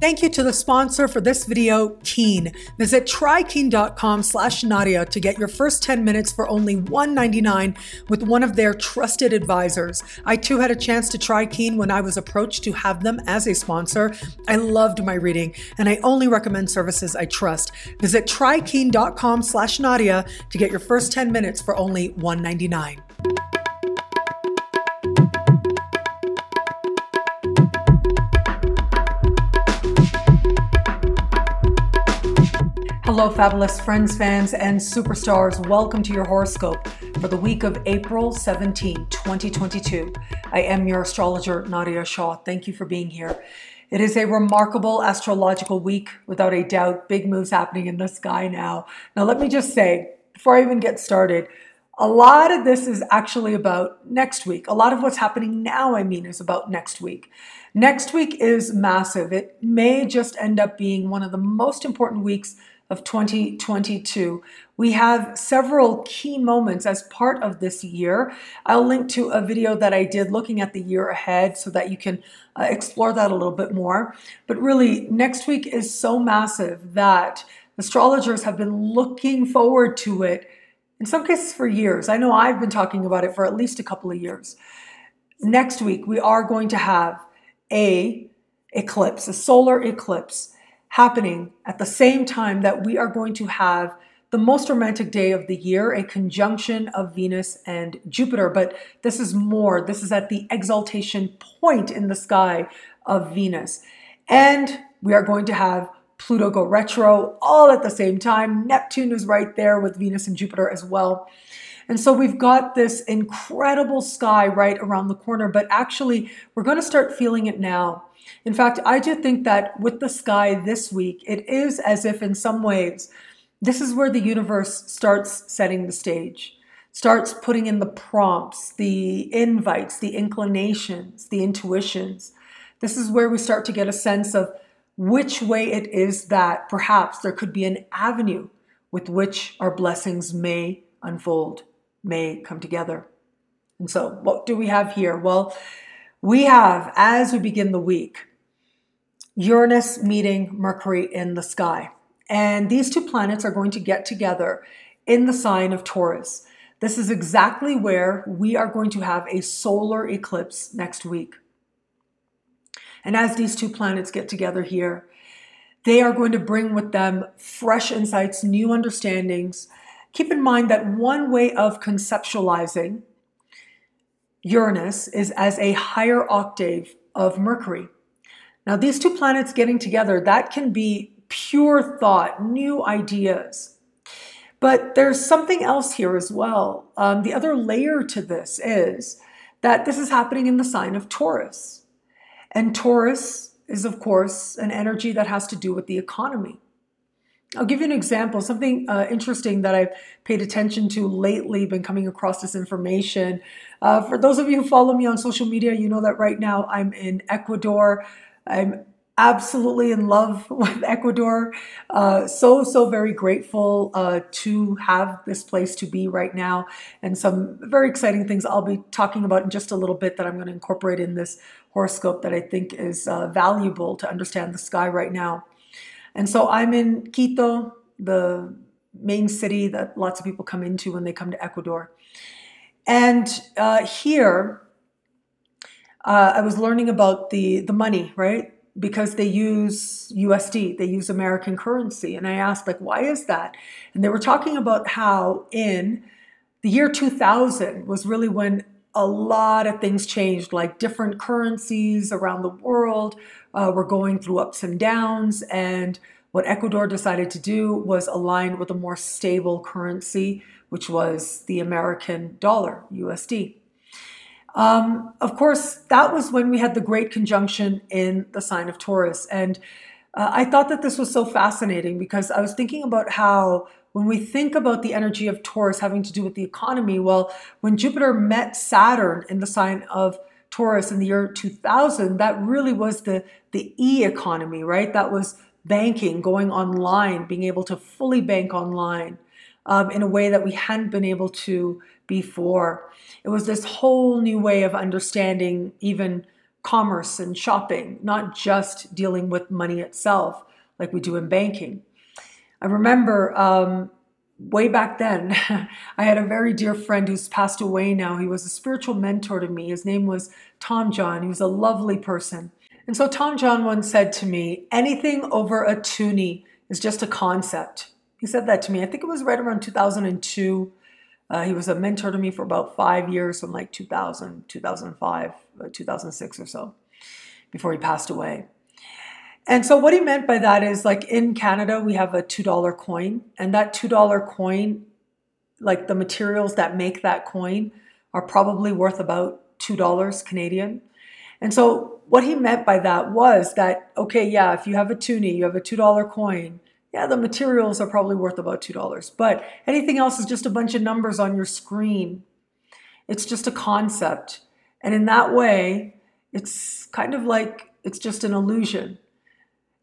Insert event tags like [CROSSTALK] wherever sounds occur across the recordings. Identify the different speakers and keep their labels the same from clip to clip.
Speaker 1: Thank you to the sponsor for this video, Keen. Visit trykeen.com slash Nadiya to get your first 10 minutes for only $1.99 with one of their trusted advisors. I too had a chance to try Keen when I was approached to have them as a sponsor. I loved my reading and I only recommend services I trust. Visit trykeen.com slash Nadiya to get your first 10 minutes for only $1.99. Hello, fabulous friends, fans, and superstars. Welcome to your horoscope for the week of April 17, 2022. I am your astrologer, Nadiya Shah. Thank you for being here. It is a remarkable astrological week, without a doubt. Big moves happening in the sky now. Now, let me just say, before I even get started, a lot of this is actually about next week. A lot of what's happening now, I mean, is about next week. Next week is massive. It may just end up being one of the most important weeks of 2022. We have several key moments as part of this year. I'll link to a video that I did looking at the year ahead so that you can uh, explore that a little bit more. But really, next week is so massive that astrologers have been looking forward to it in some cases for years. I know I've been talking about it for at least a couple of years. Next week, we are going to have a eclipse, a solar eclipse happening at the same time that we are going to have the most romantic day of the year, a conjunction of Venus and Jupiter. But this is more, this is at the exaltation point in the sky of Venus. And we are going to have Pluto go retro all at the same time. Neptune is right there with Venus and Jupiter as well. And so we've got this incredible sky right around the corner, but actually, we're going to start feeling it now. In fact, I do think that with the sky this week, it is as if in some ways, this is where the universe starts setting the stage, starts putting in the prompts, the invites, the inclinations, the intuitions. This is where we start to get a sense of which way it is that perhaps there could be an avenue with which our blessings may unfold, may come together. And so, what do we have here? Well, we have, as we begin the week, Uranus meeting Mercury in the sky. And these two planets are going to get together in the sign of Taurus. This is exactly where we are going to have a solar eclipse next week. And as these two planets get together here, they are going to bring with them fresh insights, new understandings. Keep in mind that one way of conceptualizing Uranus is as a higher octave of Mercury. Now, these two planets getting together, that can be pure thought, new ideas. But there's something else here as well. Um, the other layer to this is that this is happening in the sign of Taurus. And Taurus is, of course, an energy that has to do with the economy. I'll give you an example, something uh, interesting that I've paid attention to lately, been coming across this information. Uh, for those of you who follow me on social media, you know that right now I'm in Ecuador. I'm absolutely in love [LAUGHS] with Ecuador. Uh, so, so very grateful uh, to have this place to be right now. And some very exciting things I'll be talking about in just a little bit that I'm going to incorporate in this horoscope that I think is uh, valuable to understand the sky right now. And so I'm in Quito, the main city that lots of people come into when they come to Ecuador. And uh, here, uh, I was learning about the the money, right? Because they use USD, they use American currency, and I asked like, why is that? And they were talking about how in the year 2000 was really when a lot of things changed, like different currencies around the world uh, were going through ups and downs. And what Ecuador decided to do was align with a more stable currency, which was the American dollar, USD. Um, of course, that was when we had the great conjunction in the sign of Taurus. And uh, I thought that this was so fascinating because I was thinking about how when we think about the energy of Taurus having to do with the economy, well, when Jupiter met Saturn in the sign of Taurus in the year 2000, that really was the, the e economy, right? That was banking, going online, being able to fully bank online um, in a way that we hadn't been able to before. It was this whole new way of understanding even commerce and shopping, not just dealing with money itself like we do in banking. I remember um, way back then, [LAUGHS] I had a very dear friend who's passed away now. He was a spiritual mentor to me. His name was Tom John. He was a lovely person. And so Tom John once said to me, anything over a toonie is just a concept. He said that to me. I think it was right around 2002. Uh, he was a mentor to me for about five years, from like 2000, 2005, uh, 2006 or so, before he passed away. And so, what he meant by that is like in Canada, we have a $2 coin, and that $2 coin, like the materials that make that coin, are probably worth about $2 Canadian. And so, what he meant by that was that, okay, yeah, if you have a toonie, you have a $2 coin, yeah, the materials are probably worth about $2. But anything else is just a bunch of numbers on your screen. It's just a concept. And in that way, it's kind of like it's just an illusion.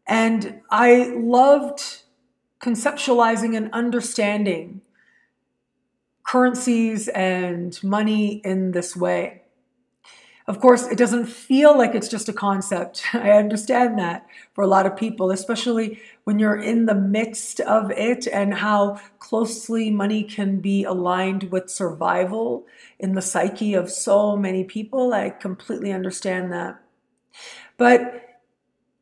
Speaker 1: And I loved conceptualizing and understanding currencies and money in this way. Of course, it doesn't feel like it's just a concept. [LAUGHS] I understand that for a lot of people, especially when you're in the midst of it and how closely money can be aligned with survival in the psyche of so many people. I completely understand that. But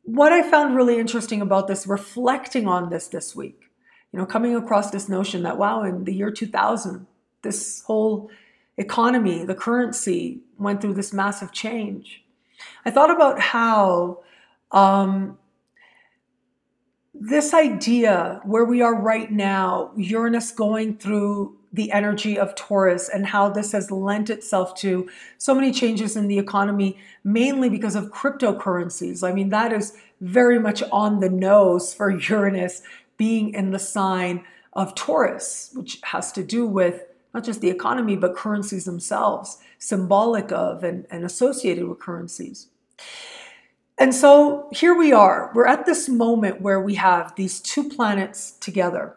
Speaker 1: what I found really interesting about this, reflecting on this this week, you know, coming across this notion that, wow, in the year 2000, this whole economy, the currency went through this massive change. I thought about how um, this idea where we are right now, Uranus going through the energy of Taurus, and how this has lent itself to so many changes in the economy, mainly because of cryptocurrencies. I mean, that is very much on the nose for [LAUGHS] Uranus being in the sign of Taurus, which has to do with not just the economy, but currencies themselves, symbolic of and, and associated with currencies. And so here we are. We're at this moment where we have these two planets together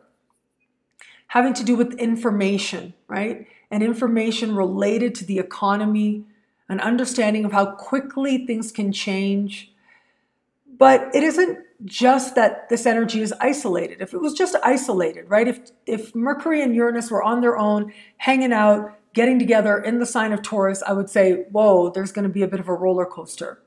Speaker 1: having to do with information, right? And information related to the economy, an understanding of how quickly things can change. But it isn't just that this energy is isolated. If it was just isolated, right? If if Mercury and Uranus were on their own, hanging out, getting together in the sign of Taurus, I would say, whoa, there's going to be a bit of a roller coaster.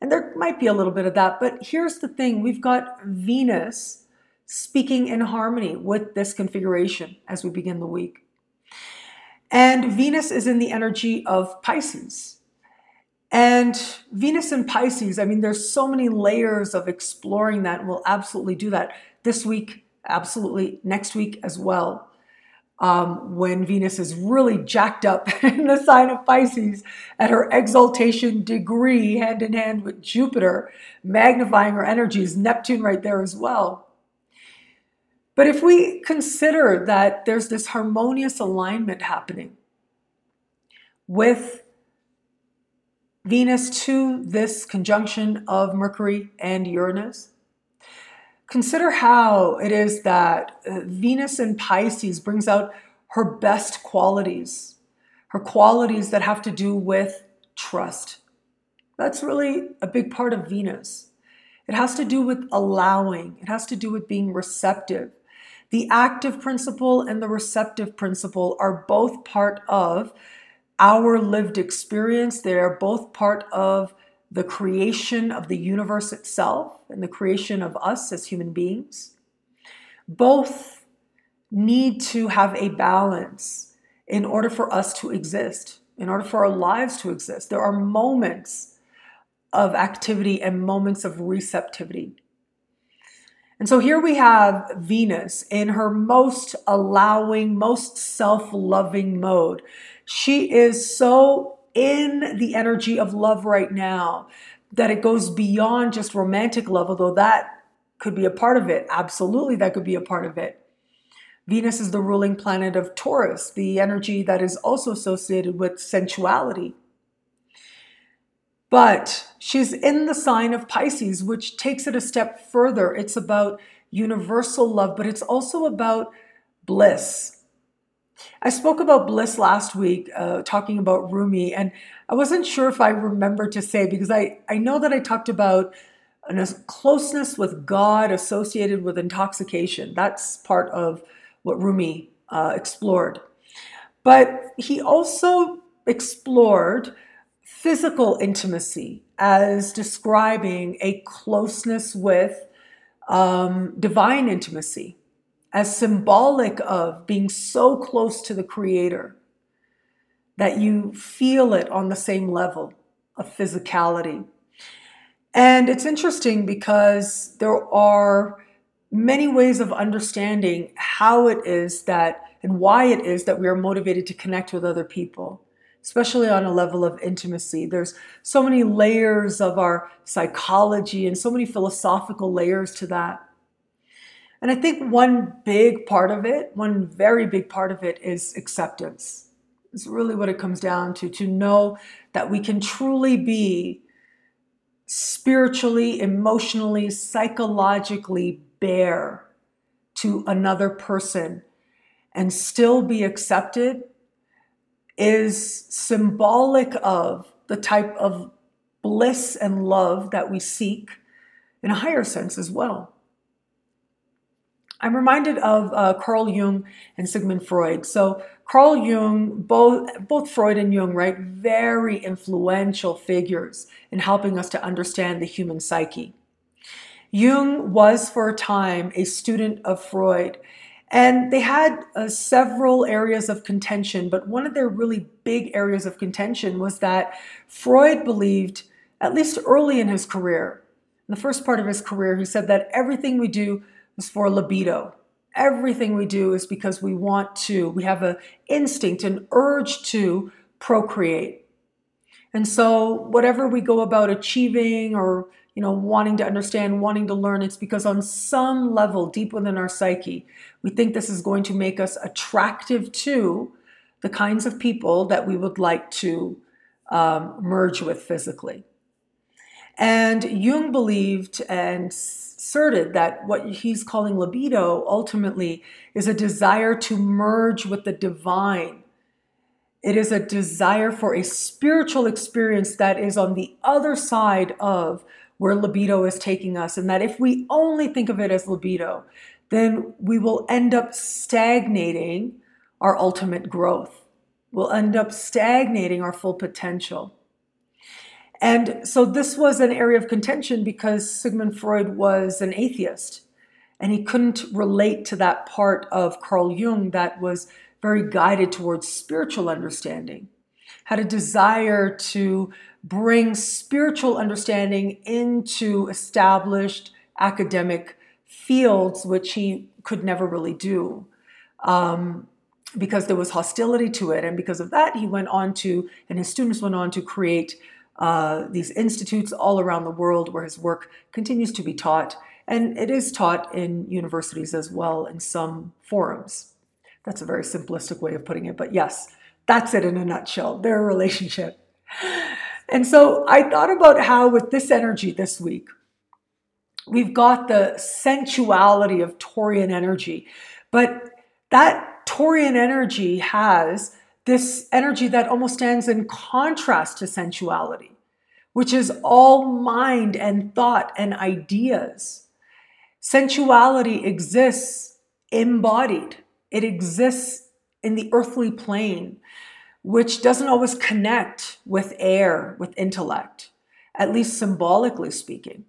Speaker 1: And there might be a little bit of that. But here's the thing we've got Venus speaking in harmony with this configuration as we begin the week. And Venus is in the energy of Pisces. And Venus in Pisces, I mean, there's so many layers of exploring that, we'll absolutely do that this week, absolutely next week as well. Um, when Venus is really jacked up [LAUGHS] in the sign of Pisces at her exaltation degree, hand in hand with Jupiter, magnifying her energies, Neptune right there as well. But if we consider that there's this harmonious alignment happening with Venus to this conjunction of Mercury and Uranus. Consider how it is that uh, Venus in Pisces brings out her best qualities, her qualities that have to do with trust. That's really a big part of Venus. It has to do with allowing, it has to do with being receptive. The active principle and the receptive principle are both part of our lived experience. They are both part of the creation of the universe itself and the creation of us as human beings. Both need to have a balance in order for us to exist, in order for our lives to exist. There are moments of activity and moments of receptivity. And so here we have Venus in her most allowing, most self loving mode. She is so in the energy of love right now that it goes beyond just romantic love, although that could be a part of it. Absolutely, that could be a part of it. Venus is the ruling planet of Taurus, the energy that is also associated with sensuality. But she's in the sign of Pisces, which takes it a step further. It's about universal love, but it's also about bliss. I spoke about bliss last week, uh, talking about Rumi, and I wasn't sure if I remember to say because I, I know that I talked about a closeness with God associated with intoxication. That's part of what Rumi uh, explored. But he also explored physical intimacy as describing a closeness with um, divine intimacy, as symbolic of being so close to the Creator that you feel it on the same level of physicality. And it's interesting because there are many ways of understanding how it is that and why it is that we are motivated to connect with other people, especially on a level of intimacy. There's so many layers of our psychology and so many philosophical layers to that. And I think one big part of it, one very big part of it is acceptance. It's really what it comes down to to know that we can truly be spiritually, emotionally, psychologically bare to another person and still be accepted is symbolic of the type of bliss and love that we seek in a higher sense as well. I'm reminded of uh, Carl Jung and Sigmund Freud. So Carl Jung, both both Freud and Jung, right, very influential figures in helping us to understand the human psyche. Jung was for a time a student of Freud, and they had uh, several areas of contention, but one of their really big areas of contention was that Freud believed, at least early in his career, in the first part of his career, he said that everything we do is for libido. Everything we do is because we want to, we have an instinct, an urge to procreate. And so, whatever we go about achieving or you know, wanting to understand, wanting to learn, it's because on some level deep within our psyche, we think this is going to make us attractive to the kinds of people that we would like to um, merge with physically. And Jung believed and asserted that what he's calling libido ultimately is a desire to merge with the divine. It is a desire for a spiritual experience that is on the other side of where libido is taking us. And that if we only think of it as libido, then we will end up stagnating our ultimate growth. We'll end up stagnating our full potential. And so this was an area of contention because Sigmund Freud was an atheist and he couldn't relate to that part of Carl Jung that was very guided towards spiritual understanding, had a desire to bring spiritual understanding into established academic fields, which he could never really do. Um, because there was hostility to it. And because of that, he went on to, and his students went on to create uh, these institutes all around the world where his work continues to be taught. And it is taught in universities as well in some forums. That's a very simplistic way of putting it, but yes, that's it in a nutshell their relationship. [LAUGHS] And so I thought about how, with this energy this week, we've got the sensuality of Taurian energy, but that Taurian energy has this energy that almost stands in contrast to sensuality, which is all mind and thought and ideas. Sensuality exists embodied, it exists in the earthly plane, which doesn't always connect with air, with intellect, at least symbolically speaking.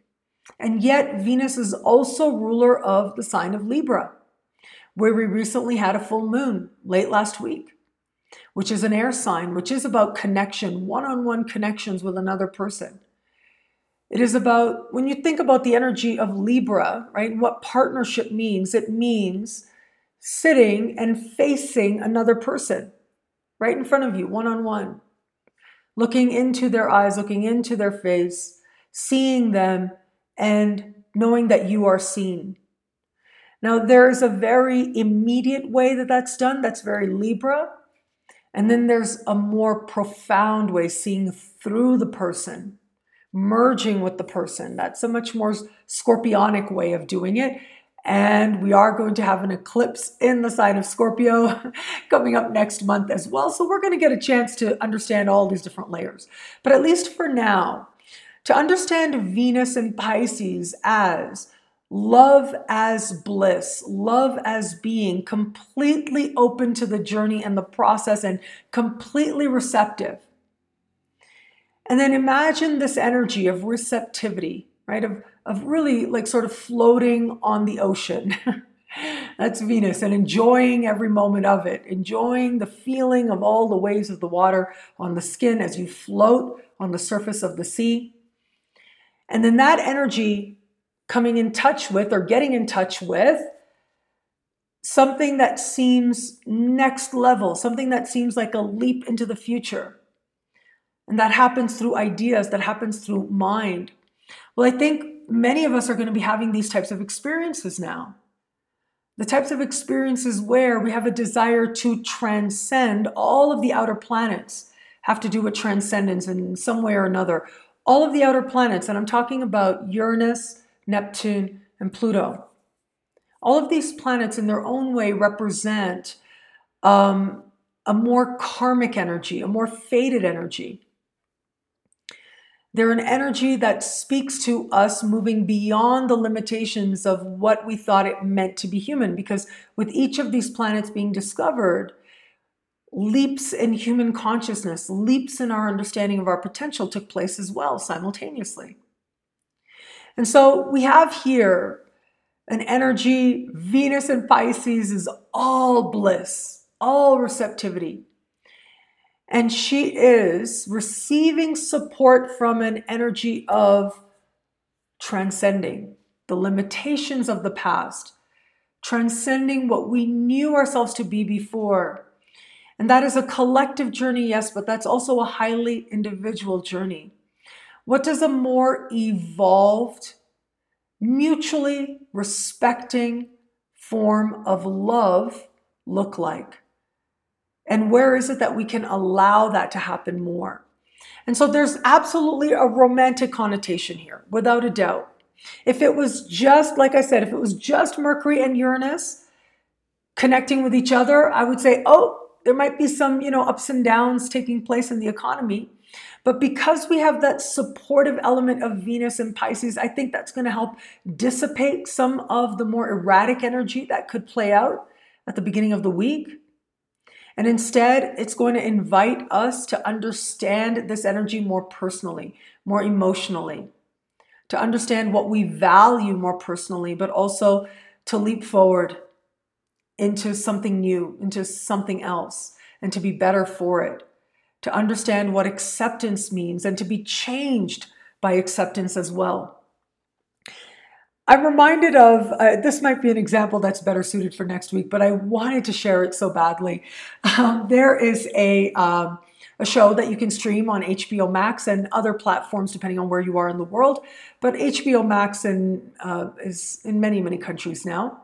Speaker 1: And yet, Venus is also ruler of the sign of Libra, where we recently had a full moon late last week which is an air sign, which is about connection, one on one connections with another person. It is about, when you think about the energy of Libra, right, what partnership means, it means sitting and facing another person right in front of you, one on one, looking into their eyes, looking into their face, seeing them, and knowing that you are seen. Now, there's a very immediate way that that's done, that's very Libra. And then there's a more profound way, seeing through the person, merging with the person. That's a much more scorpionic way of doing it. And we are going to have an eclipse in the sign of Scorpio [LAUGHS] coming up next month as well. So we're going to get a chance to understand all these different layers. But at least for now, to understand Venus and Pisces as love as bliss, love as being completely open to the journey and the process and completely receptive. And then imagine this energy of receptivity, right? Of, of really like sort of floating on the ocean. [LAUGHS] That's Venus and enjoying every moment of it, enjoying the feeling of all the waves of the water on the skin as you float on the surface of the sea. And then that energy coming in touch with or getting in touch with something that seems next level, something that seems like a leap into the future. And that happens through ideas, that happens through mind. Well, I think many of us are going to be having these types of experiences now. The types of experiences where we have a desire to transcend all of the outer planets, have to do with transcendence in some way or another. All of the outer planets, and I'm talking about Uranus, Neptune, and Pluto. All of these planets, in their own way, represent um, a more karmic energy, a more faded energy. They're an energy that speaks to us moving beyond the limitations of what we thought it meant to be human. Because with each of these planets being discovered, leaps in human consciousness, leaps in our understanding of our potential took place as well simultaneously. And so we have here an energy, Venus and Pisces is all bliss, all receptivity. And she is receiving support from an energy of transcending the limitations of the past, transcending what we knew ourselves to be before. And that is a collective journey, yes, but that's also a highly individual journey. What does a more evolved, mutually respecting form of love look like? And where is it that we can allow that to happen more? And so there's absolutely a romantic connotation here, without a doubt. If it was just, like I said, if it was just Mercury and Uranus connecting with each other, I would say, oh, there might be some, you know, ups and downs taking place in the economy. But because we have that supportive element of Venus and Pisces, I think that's going to help dissipate some of the more erratic energy that could play out at the beginning of the week. And instead, it's going to invite us to understand this energy more personally, more emotionally, to understand what we value more personally, but also to leap forward into something new, into something else, and to be better for it to understand what acceptance means and to be changed by acceptance as well. I'm reminded of uh, this might be an example that's better suited for next week, but I wanted to share it so badly. Um, there is a um, a show that you can stream on HBO Max and other platforms depending on where you are in the world. But HBO Max in, uh, is in many many countries now,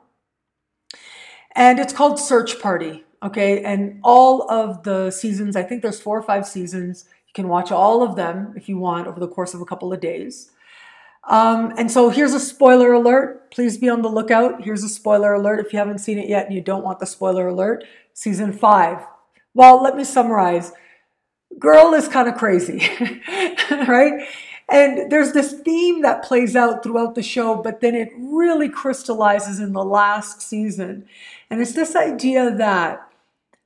Speaker 1: and it's called Search Party. Okay, and all of the seasons, I think there's four or five seasons. You can watch all of them if you want over the course of a couple of days. Um, and so here's a spoiler alert. Please be on the lookout. Here's a spoiler alert if you haven't seen it yet and you don't want the spoiler alert. Season five. Well, let me summarize. Girl is kind of crazy, [LAUGHS] right? And there's this theme that plays out throughout the show, but then it really crystallizes in the last season. And it's this idea that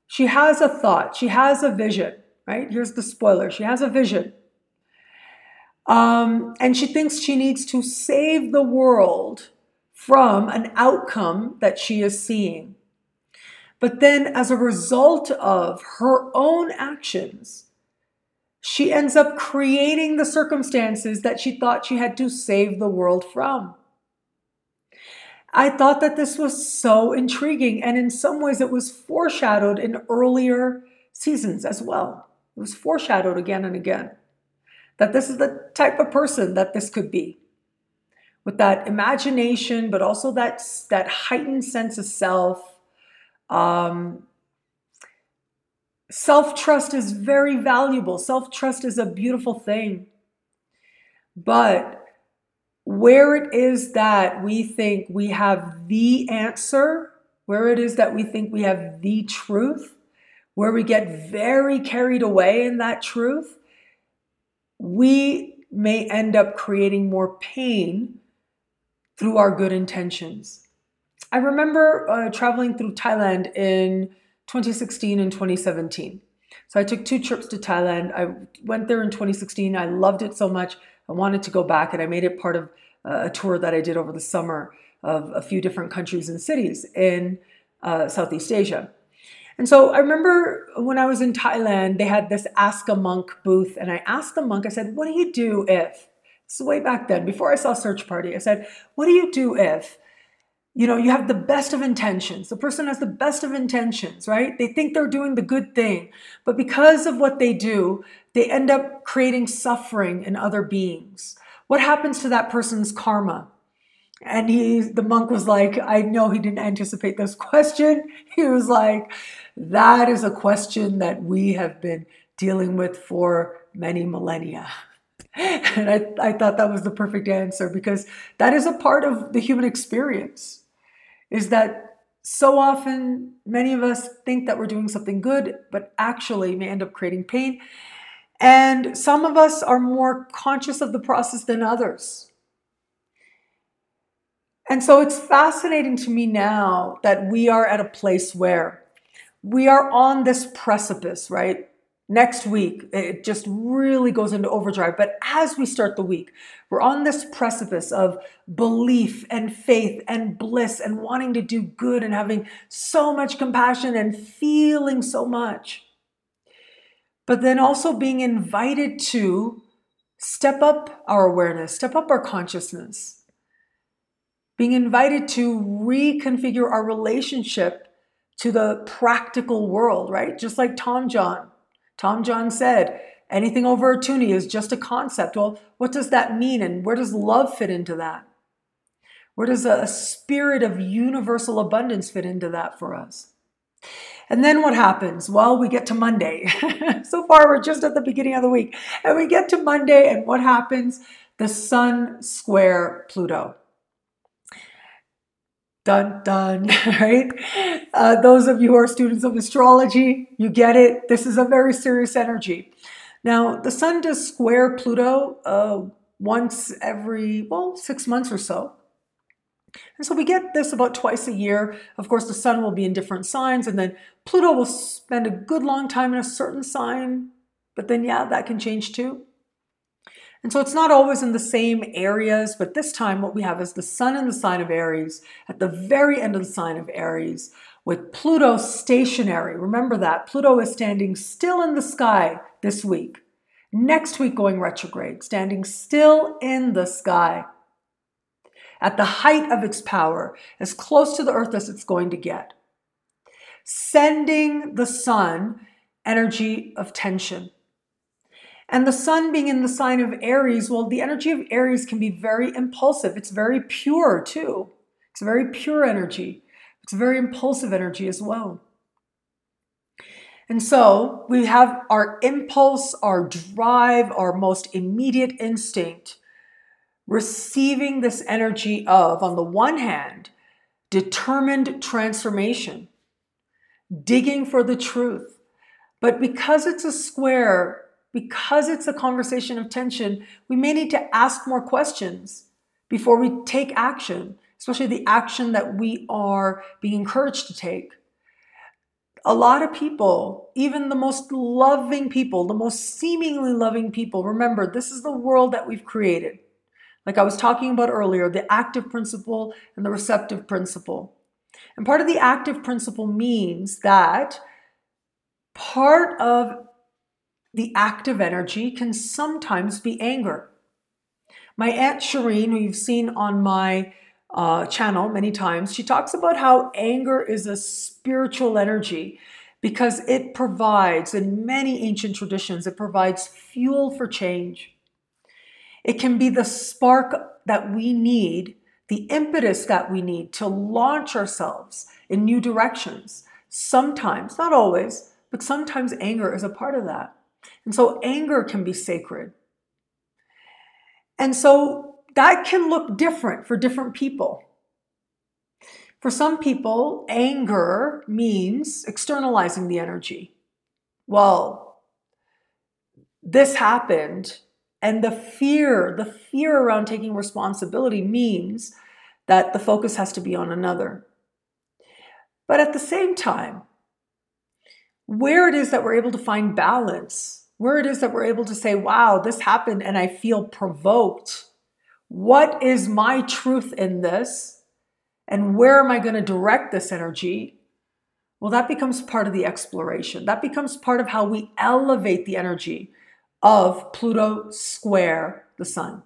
Speaker 1: she has a thought, she has a vision, right? Here's the spoiler she has a vision. Um, and she thinks she needs to save the world from an outcome that she is seeing. But then, as a result of her own actions, she ends up creating the circumstances that she thought she had to save the world from. I thought that this was so intriguing, and in some ways, it was foreshadowed in earlier seasons as well. It was foreshadowed again and again that this is the type of person that this could be with that imagination, but also that, that heightened sense of self. Um, self trust is very valuable, self trust is a beautiful thing. But where it is that we think we have the answer, where it is that we think we have the truth, where we get very carried away in that truth, we may end up creating more pain through our good intentions. I remember uh, traveling through Thailand in 2016 and 2017. So I took two trips to Thailand. I went there in 2016. I loved it so much. I wanted to go back, and I made it part of uh, a tour that I did over the summer of a few different countries and cities in uh, Southeast Asia. And so I remember when I was in Thailand, they had this Ask a Monk booth, and I asked the monk, I said, What do you do if? This is way back then, before I saw Search Party. I said, What do you do if you know, you have the best of intentions. The person has the best of intentions, right? They think they're doing the good thing, but because of what they do, they end up creating suffering in other beings. What happens to that person's karma? And he, the monk was like, I know he didn't anticipate this question. [LAUGHS] He was like, that is a question that we have been dealing with for many millennia. [LAUGHS] And I, I thought that was the perfect answer because that is a part of the human experience is that so often many of us think that we're doing something good, but actually may end up creating pain. And some of us are more conscious of the process than others. And so it's fascinating to me now that we are at a place where we are on this precipice, right? next week it just really goes into overdrive. But as we start the week we're on this precipice of belief and faith and bliss and wanting to do good and having so much compassion and feeling so much. But then also being invited to step up our awareness step up our consciousness being invited to reconfigure our relationship to the practical world right just like tom john Tom John said, anything over a toonie is just a concept. Well, what does that mean? And where does love fit into that? Where does a spirit of universal abundance fit into that for us? And then what happens? Well, we get to Monday. [LAUGHS] so far, we're just at the beginning of the week. And we get to Monday, and what happens? The sun square Pluto. Dun dun, [LAUGHS] right? Uh, those of you who are students of astrology, you get it. This is a very serious energy. Now, the sun does square Pluto uh, once every, well, six months or so. And so we get this about twice a year. Of course, the sun will be in different signs, and then Pluto will spend a good long time in a certain sign. But then, yeah, that can change too. And so it's not always in the same areas, but this time what we have is the sun in the sign of Aries at the very end of the sign of Aries with Pluto stationary. Remember that. Pluto is standing still in the sky this week. Next week going retrograde, standing still in the sky at the height of its power, as close to the earth as it's going to get. Sending the sun energy of tension and the sun being in the sign of Aries, well, the energy of Aries can be very impulsive. It's very pure too. It's very pure energy. It's very impulsive energy as well. And so we have our impulse, our drive, our most immediate instinct receiving this energy of, on the one hand, determined transformation, digging for the truth. But because it's a square, because it's a conversation of tension, we may need to ask more questions before we take action, especially the action that we are being encouraged to take. A lot of people, even the most loving people, the most seemingly loving people, remember, this is the world that we've created. Like I was talking about earlier, the active principle and the receptive principle. And part of the active principle means that part of the active energy can sometimes be anger. My Aunt Shireen, who you've seen on my uh, channel many times, she talks about how anger is a spiritual energy because it provides, in many ancient traditions, it provides fuel for change. It can be the spark that we need, the impetus that we need to launch ourselves in new directions. Sometimes, not always, but sometimes anger is a part of that. And so anger can be sacred. And so that can look different for different people. For some people, anger means externalizing the energy. Well, this happened, and the fear, the fear around taking responsibility means that the focus has to be on another. But at the same time, where it is that we're able to find balance, where it is that we're able to say, wow, this happened and I feel provoked. What is my truth in this? And where am I going to direct this energy? Well, that becomes part of the exploration. That becomes part of how we elevate the energy of Pluto square the sun.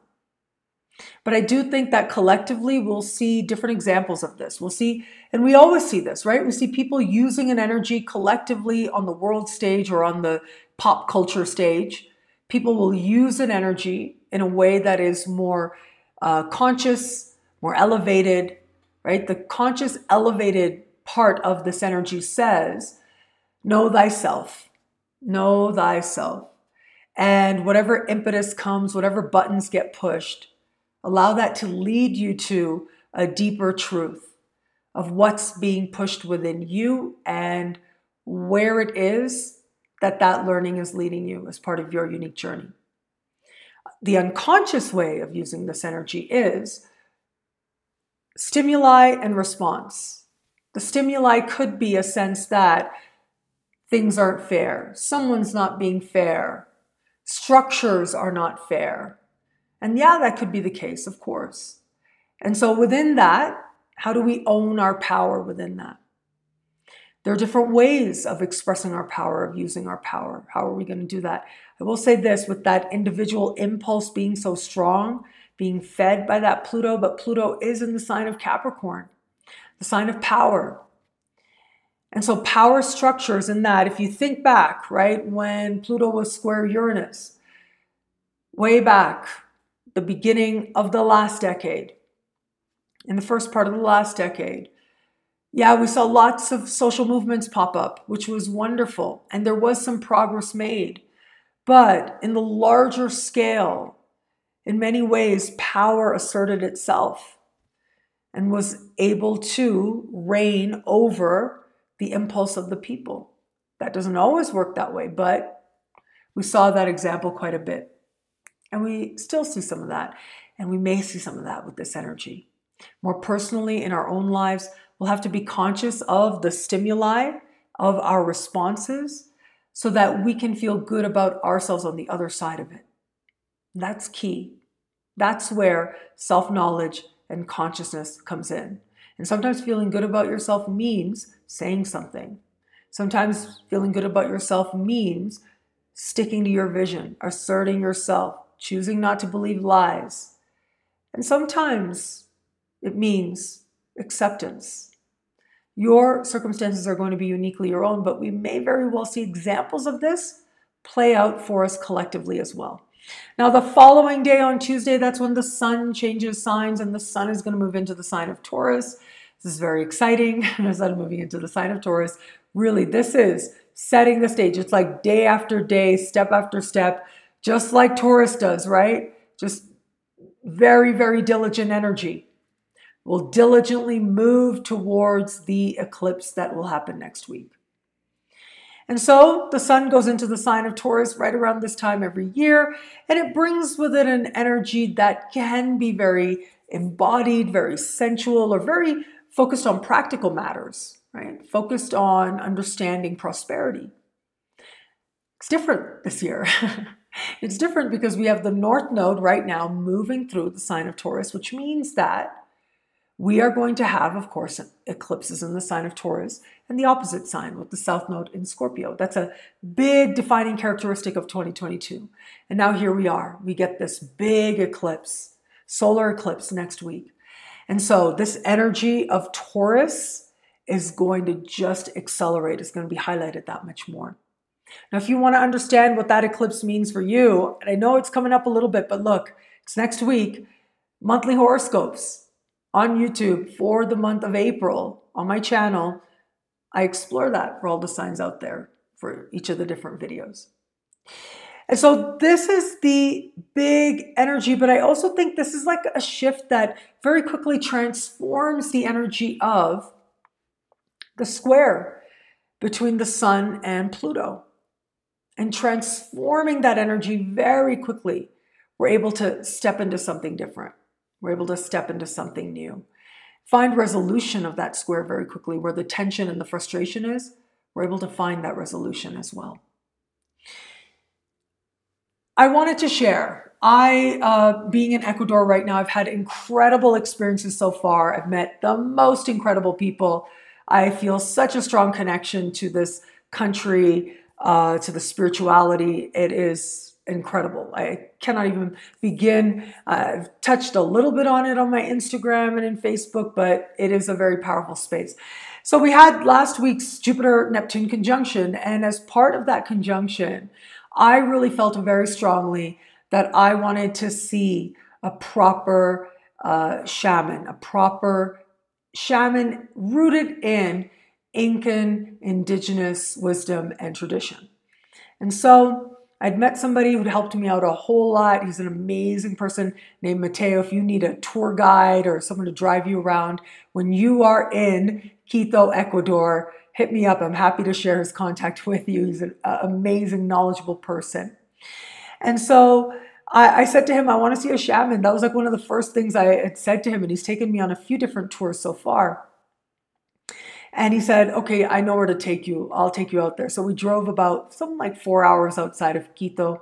Speaker 1: But I do think that collectively we'll see different examples of this. We'll see, and we always see this, right? We see people using an energy collectively on the world stage or on the pop culture stage. People will use an energy in a way that is more uh, conscious, more elevated, right? The conscious, elevated part of this energy says, Know thyself, know thyself. And whatever impetus comes, whatever buttons get pushed, Allow that to lead you to a deeper truth of what's being pushed within you and where it is that that learning is leading you as part of your unique journey. The unconscious way of using this energy is stimuli and response. The stimuli could be a sense that things aren't fair, someone's not being fair, structures are not fair, and yeah, that could be the case, of course. And so within that, how do we own our power within that? There are different ways of expressing our power, of using our power. How are we going to do that? I will say this with that individual impulse being so strong, being fed by that Pluto, but Pluto is in the sign of Capricorn, the sign of power. And so power structures in that, if you think back, right, when Pluto was square Uranus, way back, the beginning of the last decade, in the first part of the last decade, yeah, we saw lots of social movements pop up, which was wonderful. And there was some progress made. But in the larger scale, in many ways, power asserted itself and was able to reign over the impulse of the people. That doesn't always work that way, but we saw that example quite a bit. And we still see some of that. And we may see some of that with this energy. More personally, in our own lives, we'll have to be conscious of the stimuli of our responses so that we can feel good about ourselves on the other side of it. That's key. That's where self knowledge and consciousness comes in. And sometimes feeling good about yourself means saying something. Sometimes feeling good about yourself means sticking to your vision, asserting yourself, choosing not to believe lies. And sometimes it means acceptance. Your circumstances are going to be uniquely your own, but we may very well see examples of this play out for us collectively as well. Now, the following day on Tuesday, that's when the sun changes signs and the sun is going to move into the sign of Taurus. This is very exciting. [LAUGHS] the sun moving into the sign of Taurus. Really, this is setting the stage. It's like day after day, step after step, just like Taurus does, right? Just very, very diligent energy. Will diligently move towards the eclipse that will happen next week. And so the sun goes into the sign of Taurus right around this time every year, and it brings with it an energy that can be very embodied, very sensual, or very focused on practical matters, right? Focused on understanding prosperity. It's different this year. [LAUGHS] It's different because we have the North Node right now moving through the sign of Taurus, which means that we are going to have, of course, eclipses in the sign of Taurus and the opposite sign with the South Node in Scorpio. That's a big defining characteristic of 2022. And now here we are. We get this big eclipse, solar eclipse next week. And so this energy of Taurus is going to just accelerate. It's going to be highlighted that much more. Now, if you want to understand what that eclipse means for you, and I know it's coming up a little bit, but look, it's next week, monthly horoscopes on YouTube for the month of April on my channel. I explore that for all the signs out there for each of the different videos. And so this is the big energy, but I also think this is like a shift that very quickly transforms the energy of the square between the sun and Pluto. And transforming that energy very quickly, we're able to step into something different. We're able to step into something new. Find resolution of that square very quickly where the tension and the frustration is. We're able to find that resolution as well. I wanted to share. I, uh, being in Ecuador right now, I've had incredible experiences so far. I've met the most incredible people. I feel such a strong connection to this country, uh, to the spirituality. It is incredible. I cannot even begin. I've touched a little bit on it on my Instagram and in Facebook, but it is a very powerful space. So we had last week's Jupiter Neptune conjunction, and as part of that conjunction, I really felt very strongly that I wanted to see a proper uh, shaman, a proper shaman rooted in Incan indigenous wisdom and tradition. And so I'd met somebody who'd helped me out a whole lot. He's an amazing person named Mateo. If you need a tour guide or someone to drive you around when you are in Quito, Ecuador, hit me up. I'm happy to share his contact [LAUGHS] with you. He's an uh, amazing, knowledgeable person. And so I, I, said to him, I want to see a shaman. That was like one of the first things I had said to him. And he's taken me on a few different tours so far. And he said, Okay, I know where to take you. I'll take you out there. So we drove about something like four hours outside of Quito.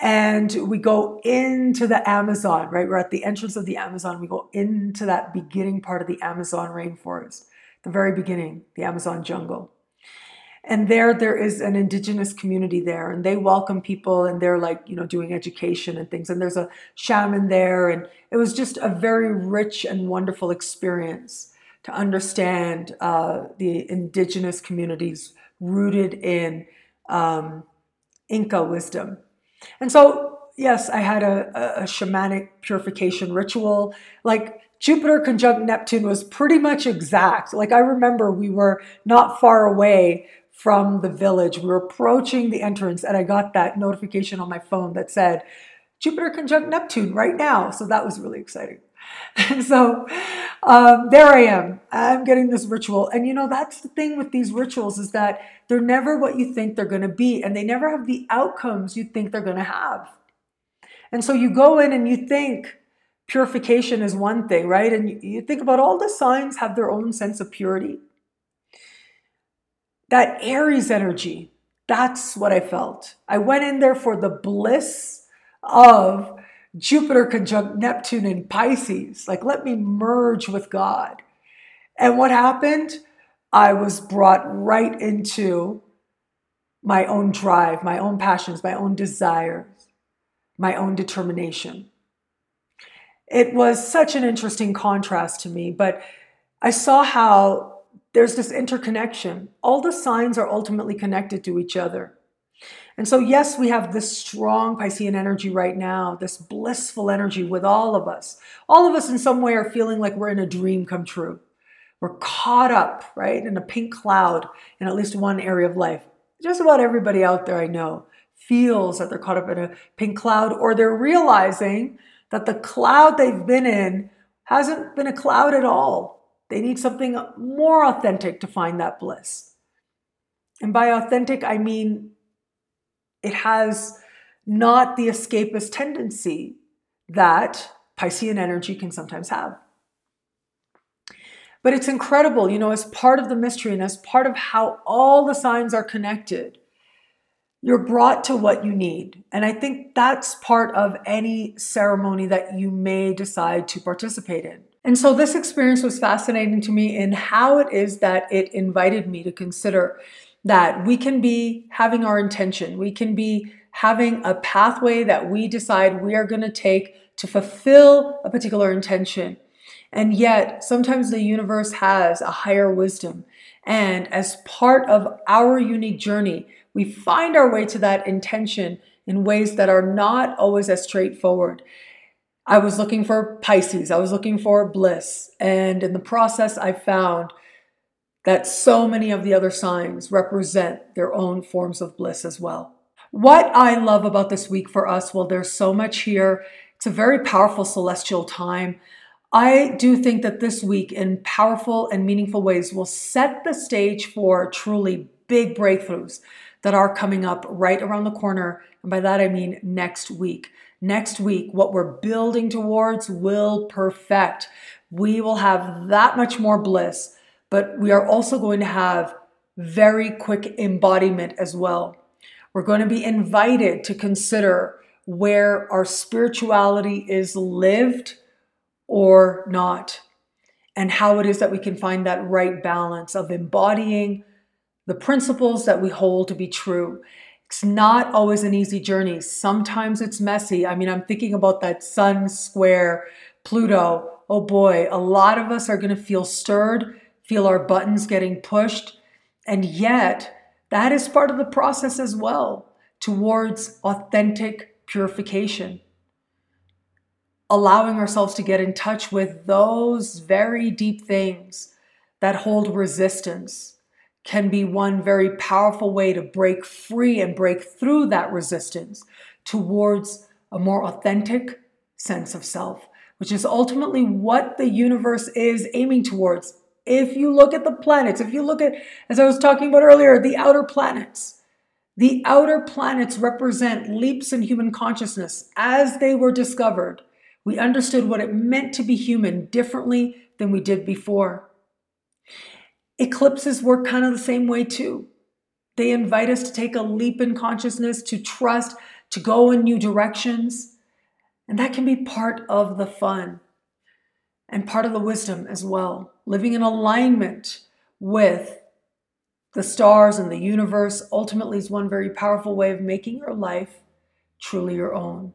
Speaker 1: And we go into the Amazon, right? We're at the entrance of the Amazon. We go into that beginning part of the Amazon rainforest the very beginning, the Amazon jungle. And there, there is an indigenous community there, and they welcome people, and they're like, you know, doing education and things. And there's a shaman there, and it was just a very rich and wonderful experience to understand uh, the indigenous communities rooted in um, Inca wisdom. And so, yes, I had a, a, a shamanic purification ritual. Like Jupiter conjunct Neptune was pretty much exact. Like I remember we were not far away from the village. We were approaching the entrance and I got that notification on my phone that said Jupiter conjunct Neptune right now. So that was really exciting. [LAUGHS] So um, there I am. I'm getting this ritual. And you know, that's the thing with these rituals is that they're never what you think they're going to be, and they never have the outcomes you think they're going to have. And so you go in and you think, purification is one thing, right? And you think about all the signs have their own sense of purity. That Aries energy, that's what I felt. I went in there for the bliss of Jupiter conjunct Neptune in Pisces. Like, let me merge with God. And what happened? I was brought right into my own drive, my own passions, my own desires, my own determination it was such an interesting contrast to me, but I saw how there's this interconnection. All the signs are ultimately connected to each other. And so, yes, we have this strong Piscean energy right now, this blissful energy with all of us. All of us, in some way, are feeling like we're in a dream come true. We're caught up, right, in a pink cloud in at least one area of life. Just about everybody out there I know feels that they're caught up in a pink cloud, or they're realizing that the cloud they've been in hasn't been a cloud at all. They need something more authentic to find that bliss. And by authentic, I mean it has not the escapist tendency that Piscean energy can sometimes have. But it's incredible, you know, as part of the mystery and as part of how all the signs are connected, you're brought to what you need. And I think that's part of any ceremony that you may decide to participate in. And so this experience was fascinating to me in how it is that it invited me to consider that we can be having our intention, we can be having a pathway that we decide we are going to take to fulfill a particular intention. And yet, sometimes the universe has a higher wisdom. And as part of our unique journey, we find our way to that intention in ways that are not always as straightforward. I was looking for Pisces, I was looking for bliss. And in the process, I found that so many of the other signs represent their own forms of bliss as well. What I love about this week for us, well, there's so much here. It's a very powerful celestial time. I do think that this week, in powerful and meaningful ways, will set the stage for truly big breakthroughs that are coming up right around the corner. And by that, I mean next week. Next week, what we're building towards will perfect. We will have that much more bliss, but we are also going to have very quick embodiment as well. We're going to be invited to consider where our spirituality is lived or not, and how it is that we can find that right balance of embodying the principles that we hold to be true. It's not always an easy journey. Sometimes it's messy. I mean, I'm thinking about that Sun square Pluto. Oh boy, a lot of us are going to feel stirred, feel our buttons getting pushed. And yet, that is part of the process as well towards authentic purification. Allowing ourselves to get in touch with those very deep things that hold resistance can be one very powerful way to break free and break through that resistance towards a more authentic sense of self, which is ultimately what the universe is aiming towards if you look at the planets, if you look at, as I was talking about earlier, the outer planets, the outer planets represent leaps in human consciousness as they were discovered. We understood what it meant to be human differently than we did before. Eclipses work kind of the same way too. They invite us to take a leap in consciousness, to trust, to go in new directions. And that can be part of the fun and part of the wisdom as well living in alignment with the stars and the universe ultimately is one very powerful way of making your life truly your own.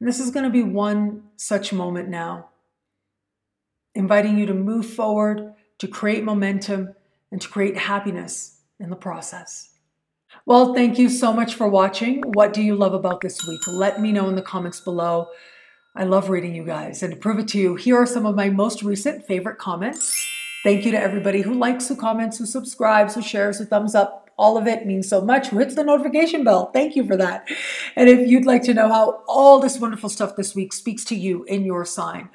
Speaker 1: And this is going to be one such moment now, inviting you to move forward, to create momentum, and to create happiness in the process. Well, thank you so much for watching. What do you love about this week? Let me know in the comments below. I love reading you guys. And to prove it to you, here are some of my most recent favorite comments. Thank you to everybody who likes, who comments, who subscribes, who shares, who thumbs up. All of it means so much. Who hits the notification bell? Thank you for that. And if you'd like to know how all this wonderful stuff this week speaks to you in your sign,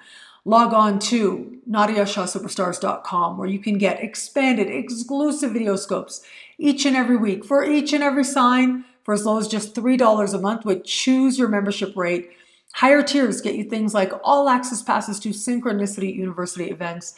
Speaker 1: log on to NadiyaShahSuperstars.com where you can get expanded, exclusive video scopes each and every week for each and every sign for as low as just $3 a month with choose your membership rate Higher tiers get you things like all access passes to Synchronicity University events,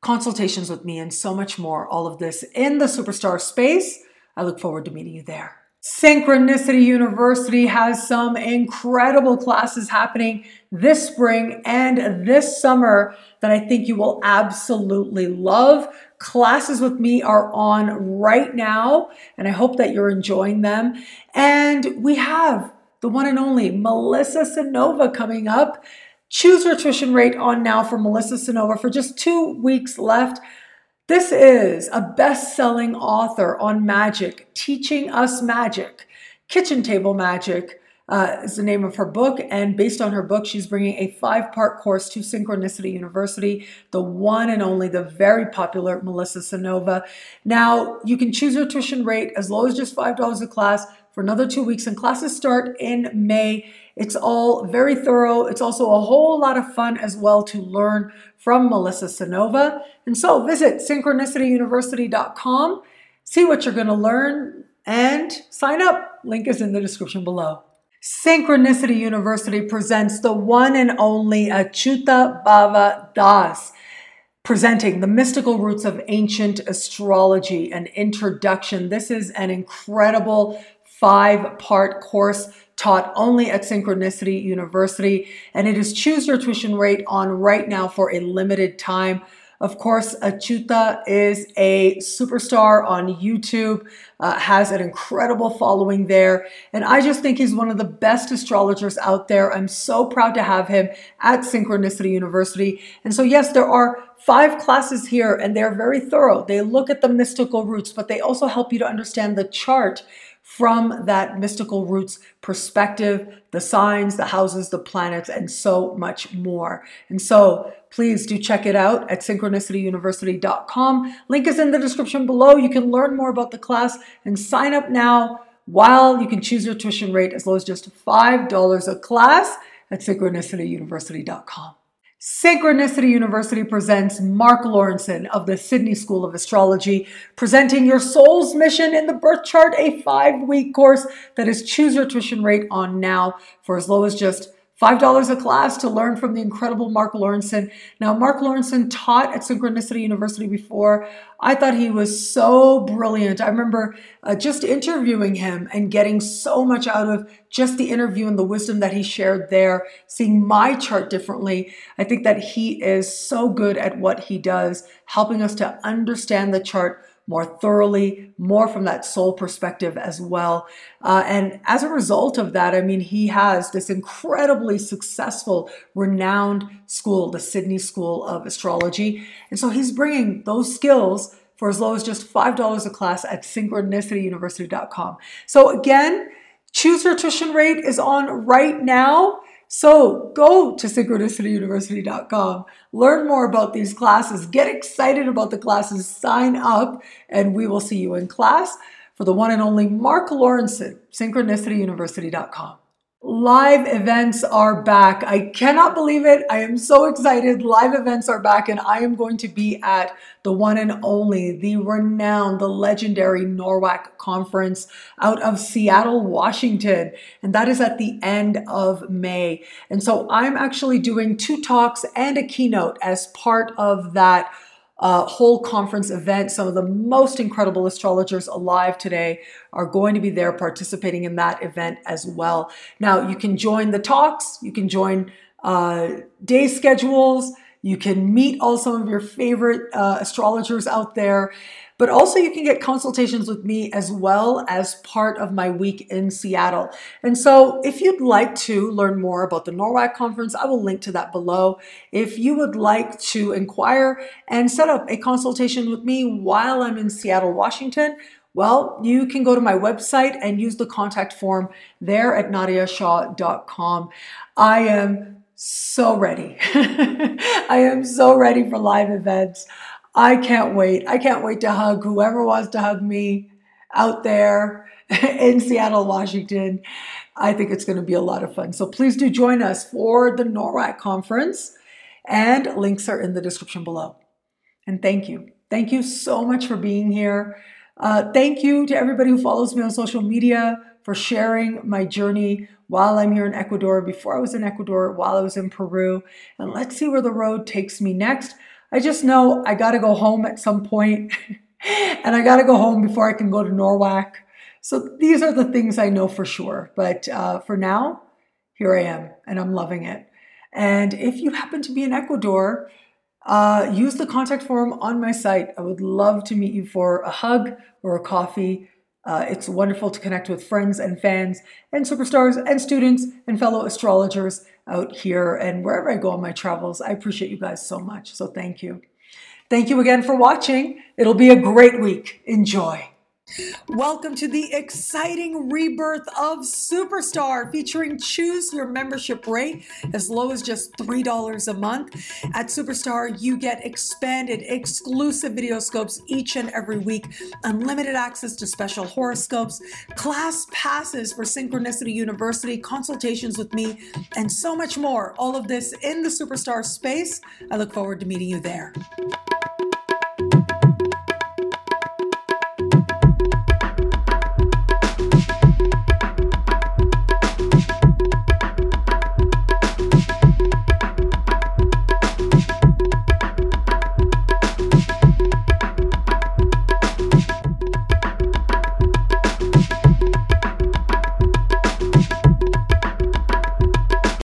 Speaker 1: consultations with me, and so much more. All of this in the superstar space. I look forward to meeting you there. Synchronicity University has some incredible classes happening this spring and this summer that I think you will absolutely love. Classes with me are on right now, and I hope that you're enjoying them. And we have the one and only Melissa Cynova coming up. Choose your tuition rate on now for Melissa Cynova for just two weeks left. This is a best selling author on magic, teaching us magic, kitchen table magic. Uh, is the name of her book. And based on her book, she's bringing a five part course to Synchronicity University, the one and only, the very popular Melissa Cynova. Now, you can choose your tuition rate as low as just $5 a class for another two weeks, and classes start in May. It's all very thorough. It's also a whole lot of fun as well to learn from Melissa Cynova. And so visit synchronicityuniversity.com, see what you're going to learn, and sign up. Link is in the description below. Synchronicity University presents the one and only Achyuta Bhava Das presenting the mystical roots of ancient astrology, an introduction. This is an incredible five part course taught only at Synchronicity University, and it is choose your tuition rate on right now for a limited time. Of course, Achuta is a superstar on YouTube, uh, has an incredible following there, and I just think he's one of the best astrologers out there. I'm so proud to have him at Synchronicity University. And so, yes, there are five classes here, and they're very thorough. They look at the mystical roots, but they also help you to understand the chart from that mystical roots perspective, the signs, the houses, the planets, and so much more. And so please do check it out at synchronicityuniversity.com. Link is in the description below. You can learn more about the class and sign up now while you can choose your tuition rate as low as just $5 a class at synchronicityuniversity.com. Synchronicity University presents Mark Lawrenson of the Sydney School of Astrology, presenting your soul's mission in the birth chart, a five week course that is choose your tuition rate on now for as low as just $5 a class to learn from the incredible Mark Lawrenson. Now, Mark Lawrenson taught at Synchronicity University before. I thought he was so brilliant. I remember uh, just interviewing him and getting so much out of just the interview and the wisdom that he shared there, seeing my chart differently. I think that he is so good at what he does, helping us to understand the chart more thoroughly, more from that soul perspective as well. Uh, and as a result of that, I mean, he has this incredibly successful, renowned school, the Sydney School of Astrology. And so he's bringing those skills for as low as just $5 a class at synchronicityuniversity.com. So again, choose your tuition rate is on right now. So go to synchronicityuniversity.com, learn more about these classes, get excited about the classes, sign up, and we will see you in class for the one and only Mark Lawrenson, synchronicityuniversity.com. Live events are back. I cannot believe it. I am so excited. Live events are back, and I am going to be at the one and only, the renowned, the legendary NORWAC conference out of Seattle, Washington. And that is at the end of May. And so I'm actually doing two talks and a keynote as part of that uh, whole conference event. Some of the most incredible astrologers alive today are going to be there participating in that event as well. Now, you can join the talks, you can join uh, day schedules, you can meet all some of your favorite uh, astrologers out there. But also, you can get consultations with me as well as part of my week in Seattle. And so, if you'd like to learn more about the NORWAC conference, I will link to that below. If you would like to inquire and set up a consultation with me while I'm in Seattle, Washington, well, you can go to my website and use the contact form there at nadiyashah.com. I am so ready. [LAUGHS] I am so ready for live events. I can't wait. I can't wait to hug whoever wants to hug me out there [LAUGHS] in Seattle, Washington. I think it's going to be a lot of fun. So please do join us for the NORWAC conference, and links are in the description below. And thank you. Thank you so much for being here. Uh, thank you to everybody who follows me on social media for sharing my journey while I'm here in Ecuador, before I was in Ecuador, while I was in Peru. And let's see where the road takes me next. I just know I got to go home at some point [LAUGHS] and I got to go home before I can go to NORWAC. So these are the things I know for sure. But uh, for now, here I am and I'm loving it. And if you happen to be in Ecuador, uh, use the contact form on my site. I would love to meet you for a hug or a coffee. Uh, it's wonderful to connect with friends and fans and superstars and students and fellow astrologers out here and wherever I go on my travels. I appreciate you guys so much. So thank you. Thank you again for watching. It'll be a great week. Enjoy. Welcome to the exciting rebirth of Superstar featuring choose your membership rate as low as just $3 a month. At Superstar, you get expanded exclusive video scopes each and every week, unlimited access to special horoscopes, class passes for Synchronicity University, consultations with me, and so much more. All of this in the Superstar space. I look forward to meeting you there.